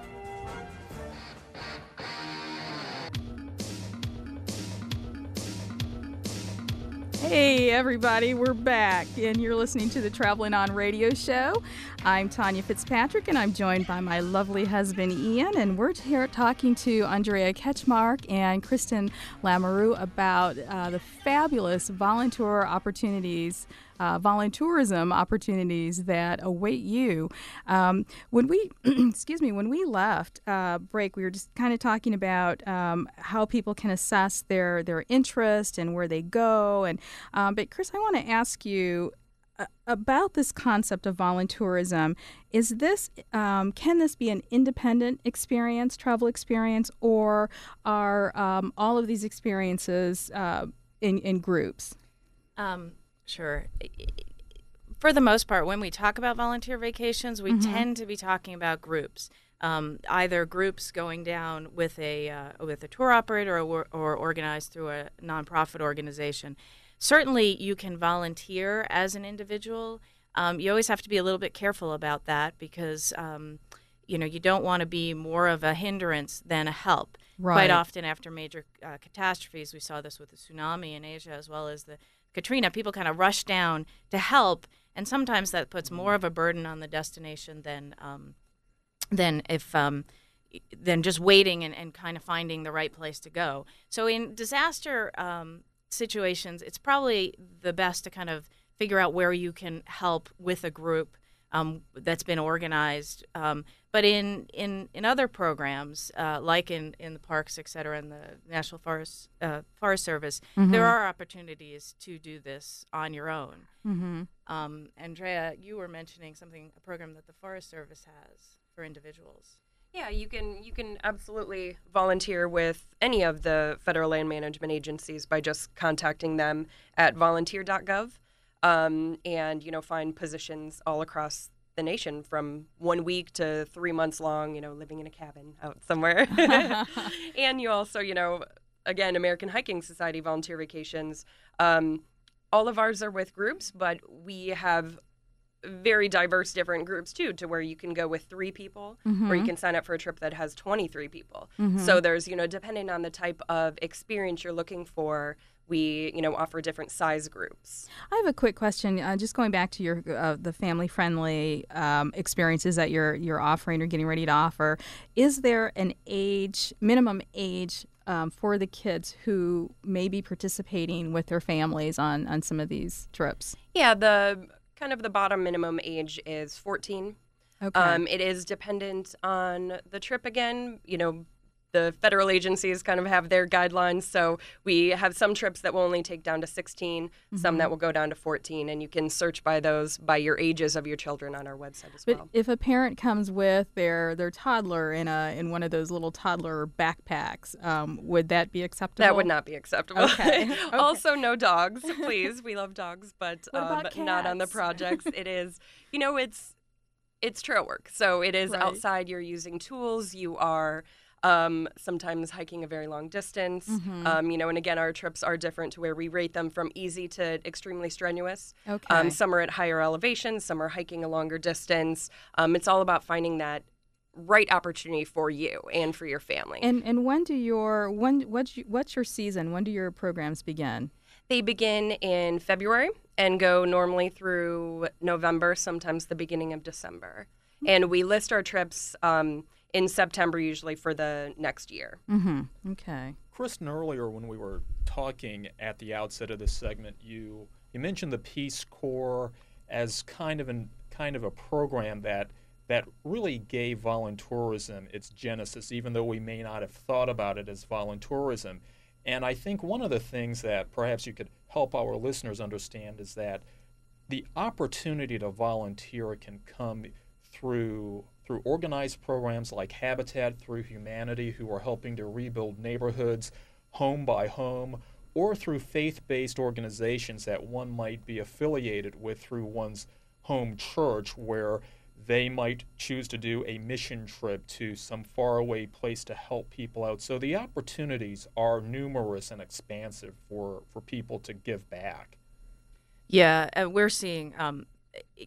Everybody, we're back, and you're listening to the Traveling On radio show. I'm Tanya Fitzpatrick, and I'm joined by my lovely husband, Ian, and we're here talking to Andrea Ketchmark and Kristen Lamoureux about uh, the fabulous volunteer opportunities. Uh, voluntourism opportunities that await you. Um, when we, excuse me, when we left uh, break, we were just kind of talking about um, how people can assess their their interest and where they go. And um, but Chris, I want to ask you uh, about this concept of voluntourism. Is this um, can this be an independent experience, travel experience, or are um, all of these experiences uh, in in groups? Um, Sure. For the most part, when we talk about volunteer vacations, we Mm-hmm. tend to be talking about groups. Um, either groups going down with a uh, with a tour operator or, or organized through a nonprofit organization. Certainly, you can volunteer as an individual. Um, you always have to be a little bit careful about that because um, you know you don't want to be more of a hindrance than a help. Right. Quite often, after major uh, catastrophes, we saw this with the tsunami in Asia as well as the Katrina, people kind of rush down to help, and sometimes that puts more of a burden on the destination than um, than if um, than just waiting and, and kind of finding the right place to go. So in disaster um, situations, it's probably the best to kind of figure out where you can help with a group um, that's been organized. Um, but in, in, in other programs, uh, like in, in the parks, et cetera, and the National Forest uh, Forest Service, there are opportunities to do this on your own. Mm-hmm. Um, Andrea, you were mentioning something, a program that the Forest Service has for individuals. Yeah, you can you can absolutely volunteer with any of the federal land management agencies by just contacting them at volunteer.gov, um, and you know find positions all across the nation from one week to three months long. You know, living in a cabin out somewhere, and you also you know again American Hiking Society volunteer vacations. Um, all of ours are with groups, but we have very diverse different groups too to where you can go with three people or you can sign up for a trip that has 23 people so there's you know depending on the type of experience you're looking for we you know offer different size groups I have a quick question. Uh, just going back to your uh, the family friendly um, experiences that you're you're offering or getting ready to offer. Is there an age minimum age um, for the kids who may be participating with their families on on some of these trips? yeah the kind of the bottom minimum age is 14 Okay. Um, it is dependent on the trip again. You know, the federal agencies kind of have their guidelines. So we have some trips that will only take down to 16, some Mm-hmm. that will go down to 14, and you can search by those by your ages of your children on our website as But well. if a parent comes with their their toddler in a in one of those little toddler backpacks, um, would that be acceptable? That would not be acceptable. Okay. Okay. also, no dogs, please. We love dogs, but um, not on the projects. it is, you know, it's it's trail work. So it is Right. outside. You're using tools. You are um, sometimes hiking a very long distance. Mm-hmm. Um, you know, and again, our trips are different to where we rate them from easy to extremely strenuous. Okay. Um, some are at higher elevations. Some are hiking a longer distance. Um, it's all about finding that right opportunity for you and for your family. And and when do your when what's what's your season? When do your programs begin? They begin in February and go normally through November, sometimes the beginning of December. And we list our trips um, in September, usually for the next year. Mm-hmm. Okay. Kristen, earlier when we were talking at the outset of this segment, you you mentioned the Peace Corps as kind of an kind of a program that that really gave voluntourism its genesis, even though we may not have thought about it as voluntourism. And I think one of the things that perhaps you could help our listeners understand is that the opportunity to volunteer can come through through organized programs like Habitat through Humanity, who are helping to rebuild neighborhoods home by home, or through faith-based organizations that one might be affiliated with through one's home church, where they might choose to do a mission trip to some faraway place to help people out. So the opportunities are numerous and expansive for, for people to give back. Yeah, and we're seeing, um,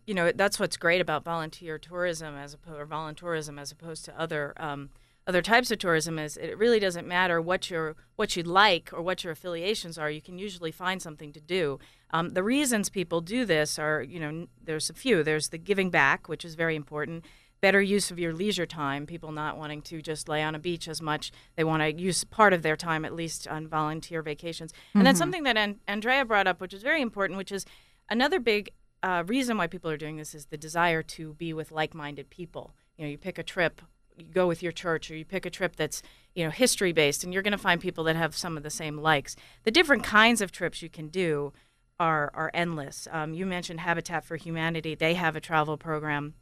you know, that's what's great about volunteer tourism as opposed or voluntourism as opposed to other um, other types of tourism. Is it really doesn't matter what your what you like or what your affiliations are. You can usually find something to do. Um, the reasons people do this are, you know, there's a few. There's the giving back, which is very important. Better use of your leisure time. People not wanting to just lay on a beach as much. They want to use part of their time at least on volunteer vacations. And that's something that An- Andrea brought up, which is very important, which is another big uh, reason why people are doing this is the desire to be with like-minded people. You know, you pick a trip, you go with your church, or you pick a trip that's you know history based, and you're going to find people that have some of the same likes. The different kinds of trips you can do are are endless. Um, you mentioned Habitat for Humanity; they have a travel program.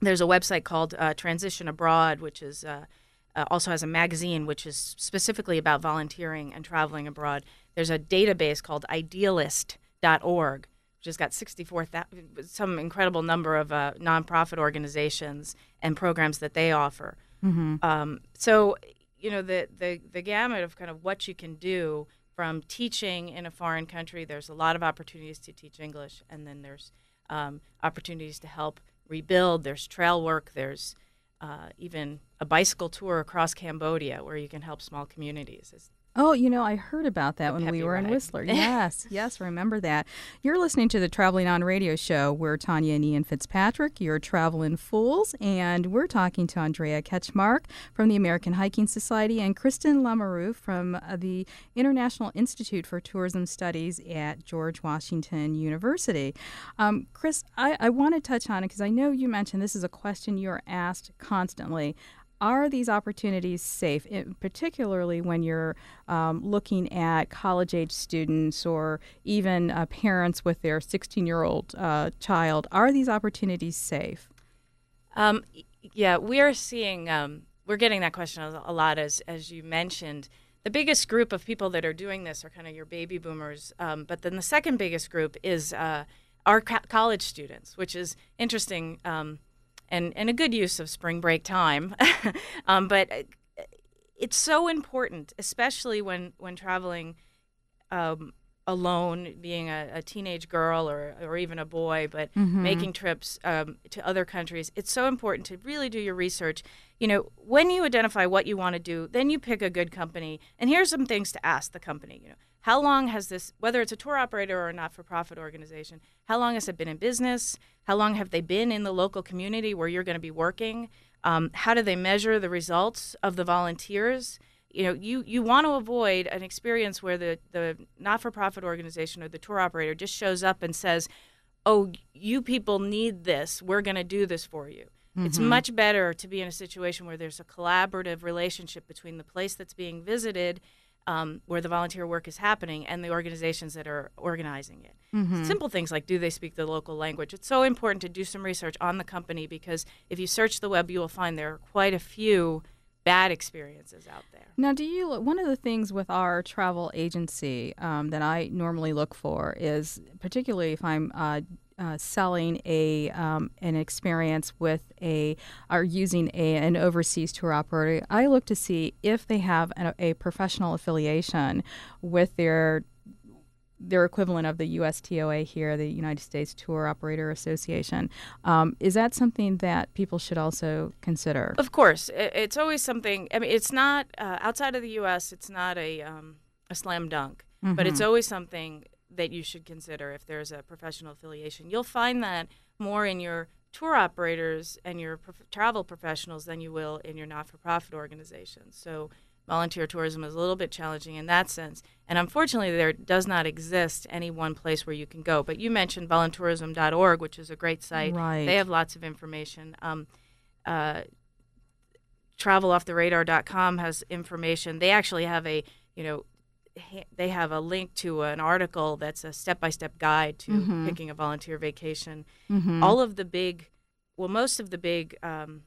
There's a website called uh, Transition Abroad, which is uh, uh, also has a magazine which is specifically about volunteering and traveling abroad. There's a database called Idealist.org, has got 64 some incredible number of uh, nonprofit organizations and programs that they offer. Um, so, you know, the, the the gamut of kind of what you can do from teaching in a foreign country. There's a lot of opportunities to teach English, and then there's um, opportunities to help rebuild. There's trail work. There's uh, even a bicycle tour across Cambodia where you can help small communities. It's, Oh, you know, I heard about that when we were in. Whistler. Yes, yes, remember that. You're listening to the Traveling On Radio Show. We're Tanya and Ian Fitzpatrick, your traveling fools, and we're talking to Andrea Ketchmark from the American Hiking Society and Kristen Lamoureux from uh, the International Institute for Tourism Studies at George Washington University. Um, Chris, I, I want to touch on it because I know you mentioned this is a question you're asked constantly are these opportunities safe, in, particularly when you're um, looking at college age students or even uh, parents with their 16 year old uh, child? Are these opportunities safe? Um, yeah, we're seeing, um, we're getting that question a a lot, as as you mentioned. The biggest group of people that are doing this are kind of your baby boomers, um, but then the second biggest group is uh, our co- college students, which is interesting um, and and a good use of spring break time. um, but uh, it's so important, especially when when traveling um, alone, being a, a, teenage girl or, or even a boy, but Mm-hmm. making trips um, to other countries, it's so important to really do your research. You know, when you identify what you want to do, then you pick a good company. And here's some things to ask the company. You know, how long has this, whether it's a tour operator or a not-for-profit organization, how long has it been in business? How long have they been in the local community where you're going to be working? Um, how do they measure the results of the volunteers? you know you you want to avoid an experience where the the not-for-profit organization or the tour operator just shows up and says oh you people need this we're going to do this for you it's much better to be in a situation where there's a collaborative relationship between the place that's being visited um, where the volunteer work is happening and the organizations that are organizing it. Simple things like do they speak the local language? It's so important to do some research on the company because if you search the web you will find there are quite a few bad experiences out there. Now, do you? One of the things with our travel agency um, that I normally look for is, particularly if I'm uh, uh, selling a um, an experience with a or using a an overseas tour operator, I look to see if they have a, a professional affiliation with their their equivalent of the USTOA here, the United States Tour Operator Association. Um, is that something that people should also consider? Of course, it's always something. I mean, it's not uh, outside of the U.S. It's not a um, a slam dunk, but it's always something that you should consider if there's a professional affiliation. You'll find that more in your tour operators and your prof- travel professionals than you will in your not-for-profit organizations. So. Volunteer tourism is a little bit challenging in that sense. And unfortunately, there does not exist any one place where you can go. But you mentioned voluntourism.org, which is a great site. Right. They have lots of information. Um, uh, travelofftheradar.com has information. They actually have a, you know, they have a link to an article that's a step-by-step guide to picking a volunteer vacation. All of the big, well, most of the big um,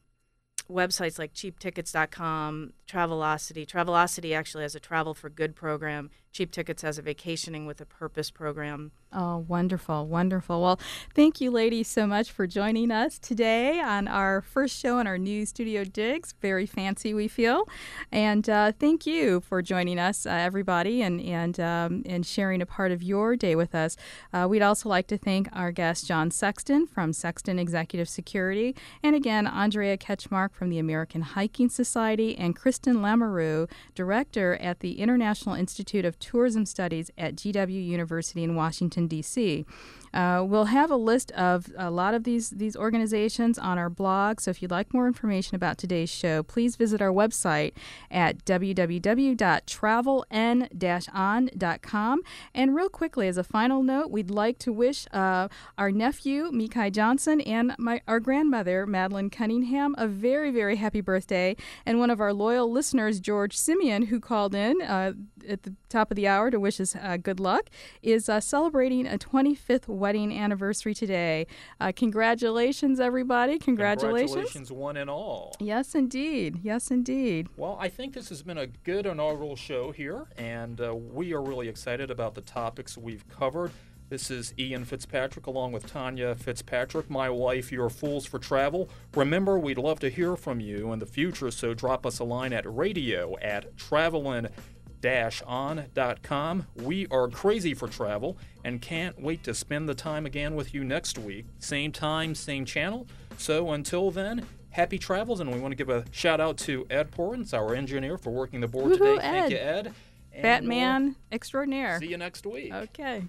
websites like cheaptickets.com, Travelocity. Travelocity actually has a travel for good program. Cheap Tickets has a vacationing with a purpose program. Oh, wonderful, wonderful. Well, thank you, ladies, so much for joining us today on our first show in our new studio digs. Very fancy, we feel. And uh, thank you for joining us, uh, everybody, and and um, and sharing a part of your day with us. Uh, we'd also like to thank our guest, John Sexton from Sexton Executive Security, and again, Andrea Ketchmark from the American Hiking Society, and Kristen Lamoureux, Director at the International Institute of Tourism Studies at GW University in Washington, D.C. Uh, we'll have a list of a lot of these these organizations on our blog. So if you'd like more information about today's show, please visit our website at www.traveln-on.com. And real quickly, as a final note, we'd like to wish uh, our nephew Mikai Johnson and my our grandmother Madeline Cunningham a very very happy birthday. And one of our loyal listeners, George Simeon, who called in uh, at the top of the hour to wish us uh, good luck, is uh, celebrating a 25th wedding anniversary today. Uh, congratulations, everybody! Congratulations. Congratulations, one and all. Yes, indeed. Yes, indeed. Well, I think this has been a good inaugural show here, and uh, we are really excited about the topics we've covered. This is Ian Fitzpatrick along with Tanya Fitzpatrick, my wife, your Fools for Travel. Remember, we'd love to hear from you in the future, so drop us a line at radio at travelin on.com. We are crazy for travel and can't wait to spend the time again with you next week. Same time, same channel. So until then, happy travels, and we want to give a shout out to Ed Portens, our engineer, for working the board Woohoo, today. Thank you, Ed. And Batman we'll extraordinaire. See you next week. Okay.